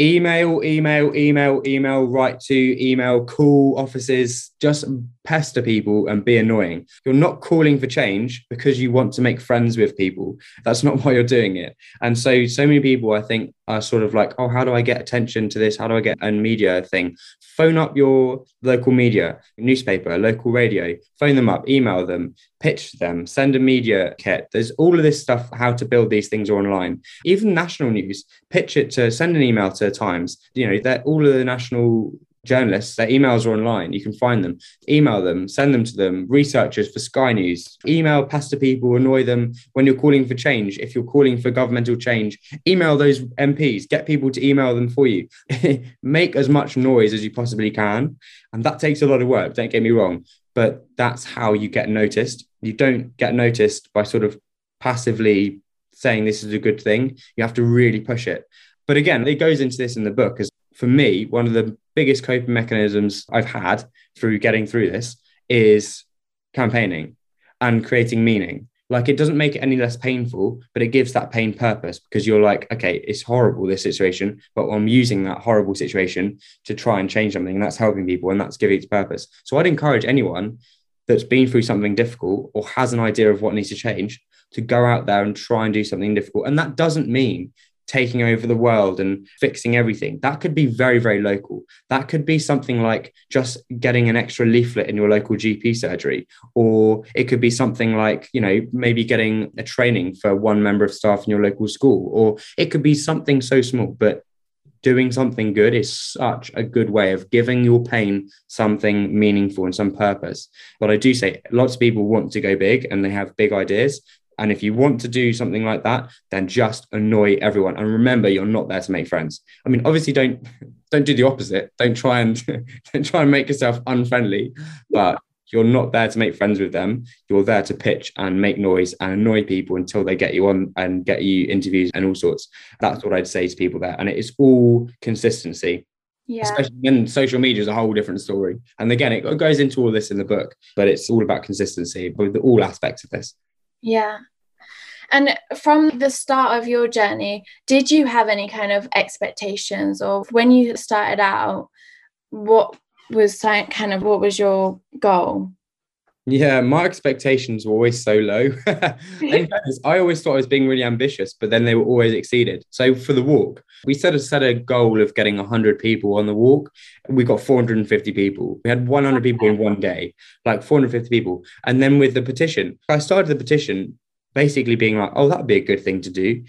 email, email, email, email, write to email, call offices, just pester people and be annoying. You're not calling for change because you want to make friends with people. That's not (laughs) why you're doing it. And so, so many people, I think, are sort of like, oh, how do I get attention to this? How do I get a media thing? Phone up your local media, newspaper, local radio, phone them up, email them, pitch them, send a media kit. There's all of this stuff, how to build these things online. Even national news, pitch it to send an email to Times. You know, that all of the national journalists, their emails are online. You can find them, email them, send them to them, researchers for Sky News, email pester people, annoy them when you're calling for change. If you're calling for governmental change, email those MPs, get people to email them for you. (laughs) Make as much noise as you possibly can. And that takes a lot of work, don't get me wrong, but that's how you get noticed. You don't get noticed by sort of passively saying this is a good thing. You have to really push it. But again, it goes into this in the book as for me, one of the biggest coping mechanisms I've had through getting through this is campaigning and creating meaning. Like it doesn't make it any less painful, but it gives that pain purpose because you're like, okay, it's horrible, this situation, but I'm using that horrible situation to try and change something. And that's helping people and that's giving it purpose. So I'd encourage anyone that's been through something difficult or has an idea of what needs to change to go out there and try and do something difficult. And that doesn't mean taking over the world and fixing everything. That could be very, very local. That could be something like just getting an extra leaflet in your local GP surgery, or it could be something like, you know, maybe getting a training for one member of staff in your local school, or it could be something so small, but doing something good is such a good way of giving your pain something meaningful and some purpose. But I do say lots of people want to go big and they have big ideas, and if you want to do something like that, then just annoy everyone. And remember, you're not there to make friends. I mean, obviously, don't don't do the opposite. Don't try and (laughs) don't try and make yourself unfriendly. But you're not there to make friends with them. You're there to pitch and make noise and annoy people until they get you on and get you interviews and all sorts. That's what I'd say to people there. And it is all consistency. Yeah. Especially in social media is a whole different story. And again, it goes into all this in the book, but it's all about consistency with all aspects of this. Yeah. And from the start of your journey, did you have any kind of expectations or when you started out, what was kind of what was your goal? Yeah, my expectations were always so low. (laughs) (laughs) I always thought I was being really ambitious, but then they were always exceeded. So for the walk, we set a set a goal of getting 100 people on the walk. We got 450 people. We had 100 people in one day, like 450 people. And then with the petition, I started the petition basically being like, oh, that'd be a good thing to do.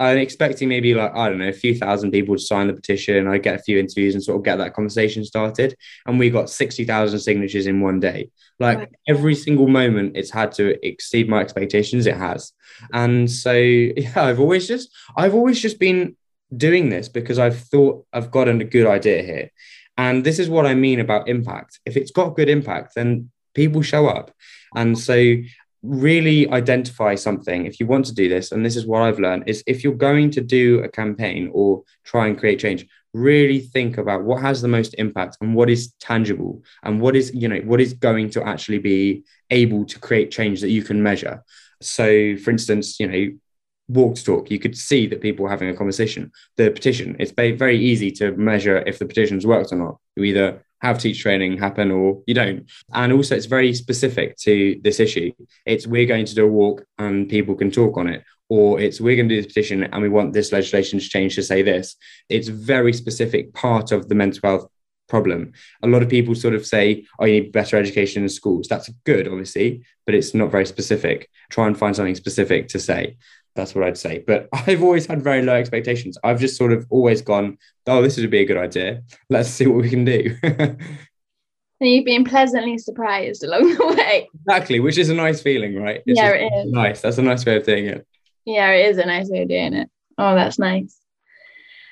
I'm expecting maybe like, I don't know, a few thousand people to sign the petition. I get a few interviews and sort of get that conversation started. And we got 60,000 signatures in one day. Like every single moment it's had to exceed my expectations, it has. And so, (laughs) yeah, I've always just, I've always just been doing this because I've thought I've got a good idea here. And this is what I mean about impact. If it's got good impact, then people show up. And so really identify something if you want to do this and this is what i've learned is if you're going to do a campaign or try and create change really think about what has the most impact and what is tangible and what is you know what is going to actually be able to create change that you can measure. So for instance you know walk to talk. You could see that people are having a conversation. The petition it's very easy to measure if the petition's worked or not. You either have teach training happen or you don't. And also, it's very specific to this issue. It's we're going to do a walk and people can talk on it, or it's we're going to do this petition and we want this legislation to change to say this. It's very specific part of the mental health problem. A lot of people sort of say, oh, you need better education in schools. That's good, obviously, but it's not very specific. Try and find something specific to say. That's what I'd say. But (laughs) I've always had very low expectations. I've just sort of always gone, oh, this would be a good idea. Let's see what we can do. (laughs) and you've been pleasantly surprised along the (laughs) way. Exactly, which is a nice feeling, right? It's yeah, it is. Nice. That's a nice way of doing it. Yeah, it is a nice way of doing it. Oh, that's nice.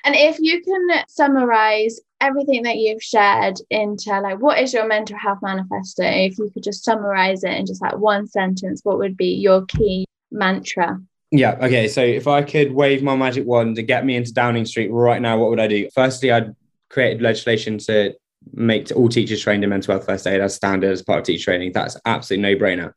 And if you can summarize everything that you've shared into like what is your mental health manifesto, if you could just summarize it in just like one sentence, what would be your key mantra yeah. Okay. So if I could wave my magic wand to get me into Downing Street right now, what would I do? Firstly, I'd create legislation to make all teachers trained in mental health first aid as standard as part of teacher training. That's absolutely no brainer.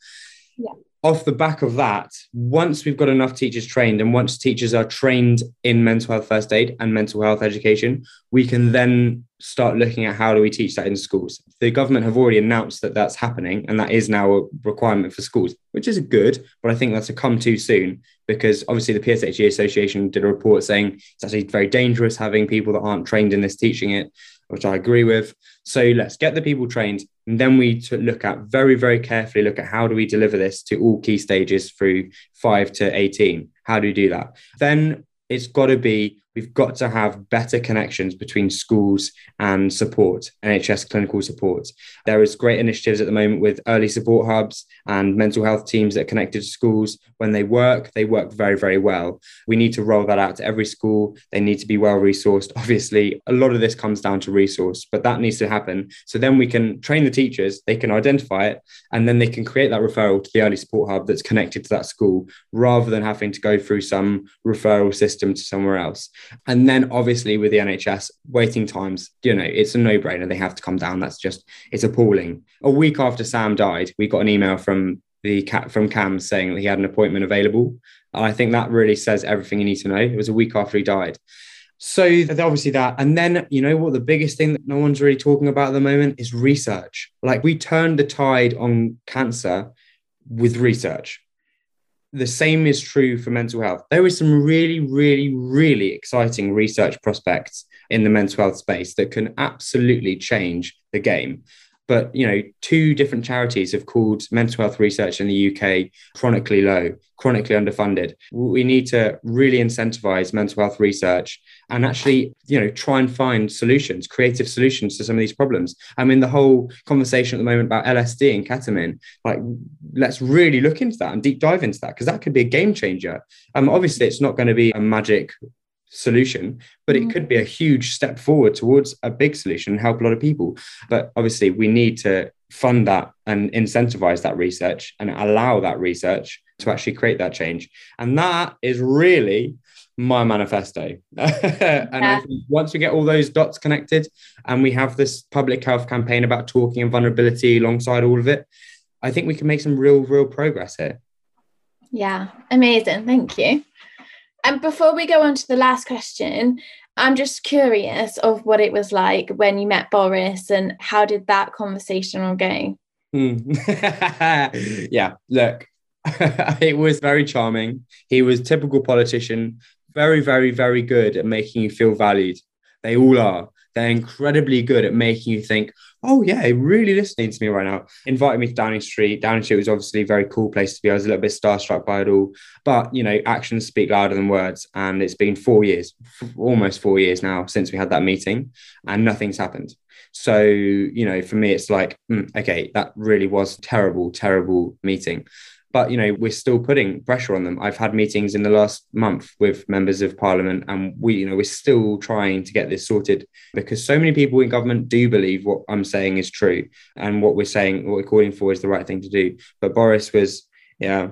Yeah off the back of that, once we've got enough teachers trained and once teachers are trained in mental health first aid and mental health education, we can then start looking at how do we teach that in schools. The government have already announced that that's happening and that is now a requirement for schools, which is good, but I think that's a come too soon because obviously the PSHE Association did a report saying it's actually very dangerous having people that aren't trained in this teaching it which I agree with. So let's get the people trained. And then we look at very, very carefully look at how do we deliver this to all key stages through five to 18? How do we do that? Then it's got to be we've got to have better connections between schools and support, NHS clinical support. There is great initiatives at the moment with early support hubs and mental health teams that are connected to schools. When they work, they work very, very well. We need to roll that out to every school. They need to be well resourced. Obviously, a lot of this comes down to resource, but that needs to happen. So then we can train the teachers, they can identify it, and then they can create that referral to the early support hub that's connected to that school rather than having to go through some referral system to somewhere else. And then obviously with the NHS, waiting times, you know, it's a no-brainer. They have to come down. That's just it's appalling. A week after Sam died, we got an email from the cat from CAMHS saying that he had an appointment available. And I think that really says everything you need to know. It was a week after he died. So obviously that. And then, you know what, the biggest thing that no one's really talking about at the moment is research. Like we turned the tide on cancer with research the same is true for mental health. There is some really, really, really exciting research prospects in the mental health space that can absolutely change the game. But you know, two different charities have called mental health research in the UK chronically low, chronically underfunded. We need to really incentivize mental health research and actually, you know, try and find solutions, creative solutions to some of these problems. I mean, the whole conversation at the moment about LSD and ketamine, like, let's really look into that and deep dive into that because that could be a game changer. Um, obviously, it's not going to be a magic solution, but it mm. could be a huge step forward towards a big solution and help a lot of people. But obviously, we need to fund that and incentivize that research and allow that research to actually create that change. And that is really my manifesto. (laughs) and yeah. once we get all those dots connected and we have this public health campaign about talking and vulnerability alongside all of it, I think we can make some real, real progress here. Yeah, amazing. Thank you. And before we go on to the last question, I'm just curious of what it was like when you met Boris and how did that conversation all go? Mm. (laughs) yeah, look, (laughs) it was very charming. He was typical politician, very, very, very good at making you feel valued. They all are. They're incredibly good at making you think, oh yeah, really listening to me right now. Invited me to Downing Street. Downing Street was obviously a very cool place to be. I was a little bit starstruck by it all. But you know, actions speak louder than words. And it's been four years, almost four years now since we had that meeting, and nothing's happened. So, you know, for me, it's like, mm, okay, that really was terrible, terrible meeting but you know we're still putting pressure on them. I've had meetings in the last month with members of parliament and we you know we're still trying to get this sorted because so many people in government do believe what i'm saying is true and what we're saying what we're calling for is the right thing to do. But boris was yeah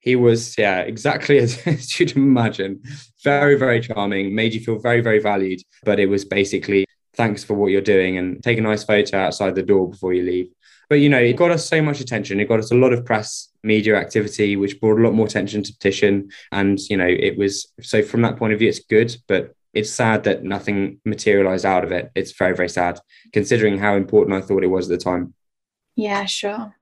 he was yeah exactly as, (laughs) as you'd imagine. Very very charming made you feel very very valued. But it was basically thanks for what you're doing and take a nice photo outside the door before you leave but you know, it got us so much attention. It got us a lot of press, media activity, which brought a lot more attention to petition. And you know, it was so from that point of view, it's good, but it's sad that nothing materialized out of it. It's very, very sad, considering how important I thought it was at the time. Yeah, sure.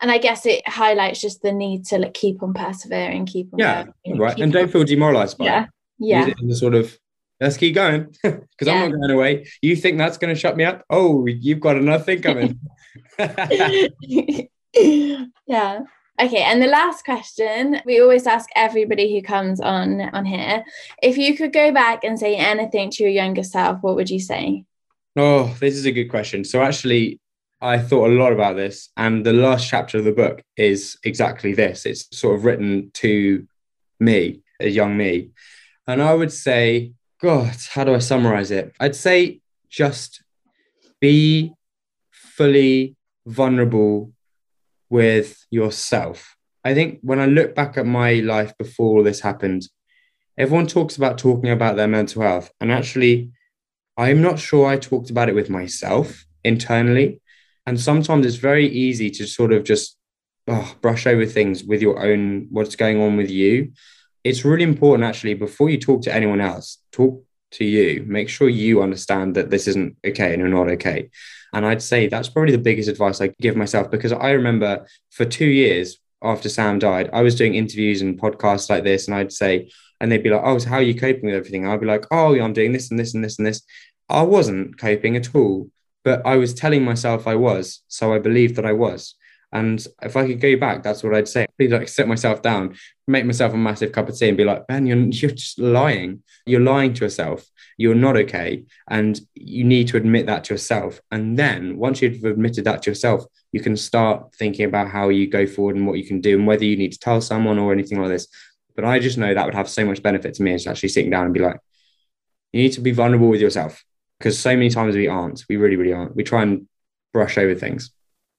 And I guess it highlights just the need to like keep on persevering, keep on yeah, going, right, and don't feel demoralized by yeah. it. Yeah, Use it the sort of let's keep going (laughs) because yeah. I'm not going away. You think that's going to shut me up? Oh, you've got another thing coming. (laughs) (laughs) yeah. Okay, and the last question we always ask everybody who comes on on here: if you could go back and say anything to your younger self, what would you say? Oh, this is a good question. So actually, I thought a lot about this, and the last chapter of the book is exactly this. It's sort of written to me, a young me, and I would say God, how do I summarize it? I'd say just be fully vulnerable with yourself. I think when I look back at my life before all this happened, everyone talks about talking about their mental health. And actually, I'm not sure I talked about it with myself internally. And sometimes it's very easy to sort of just oh, brush over things with your own, what's going on with you it's really important actually before you talk to anyone else, talk to you. Make sure you understand that this isn't okay and you're not okay. And I'd say that's probably the biggest advice I give myself because I remember for two years after Sam died, I was doing interviews and podcasts like this, and I'd say, and they'd be like, "Oh, so how are you coping with everything?" I'd be like, "Oh, yeah, I'm doing this and this and this and this." I wasn't coping at all, but I was telling myself I was, so I believed that I was. And if I could go back, that's what I'd say. Please like sit myself down, make myself a massive cup of tea and be like, Ben, you're, you're just lying. You're lying to yourself. You're not okay. And you need to admit that to yourself. And then once you've admitted that to yourself, you can start thinking about how you go forward and what you can do and whether you need to tell someone or anything like this. But I just know that would have so much benefit to me is actually sitting down and be like, you need to be vulnerable with yourself because so many times we aren't. We really, really aren't. We try and brush over things.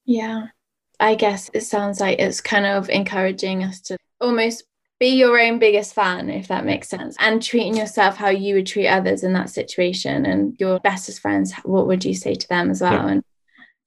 Yeah. I guess it sounds like it's kind of encouraging us to almost be your own biggest fan, if that makes sense, and treating yourself how you would treat others in that situation. And your bestest friends, what would you say to them as well? Yeah. And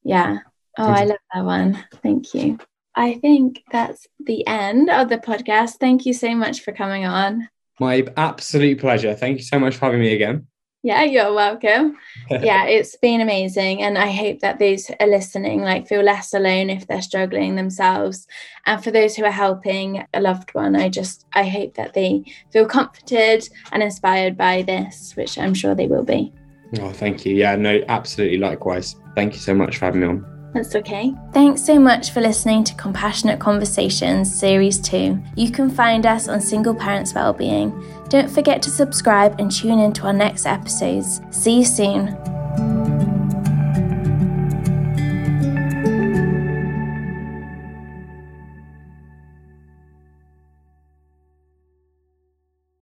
yeah, oh, I love that one. Thank you. I think that's the end of the podcast. Thank you so much for coming on. My absolute pleasure. Thank you so much for having me again. Yeah, you're welcome. (laughs) yeah, it's been amazing. And I hope that those are listening like feel less alone if they're struggling themselves. And for those who are helping a loved one, I just I hope that they feel comforted and inspired by this, which I'm sure they will be. Oh, thank you. Yeah, no, absolutely likewise. Thank you so much for having me on. That's okay. Thanks so much for listening to Compassionate Conversations Series 2. You can find us on Single Parents Wellbeing. Don't forget to subscribe and tune in to our next episodes. See you soon.